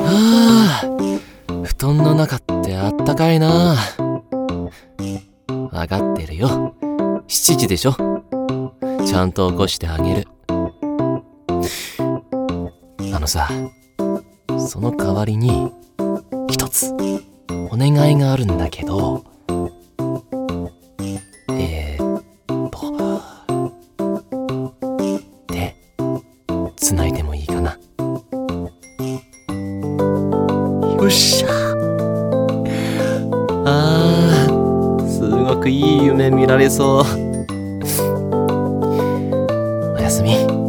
あ布団の中ってあったかいな。わかってるよ。7時でしょ。ちゃんと起こしてあげる。あのさその代わりに一つお願いがあるんだけど。つないでもいいかな。よっしゃ。あーすごくいい夢見られそう。おやすみ。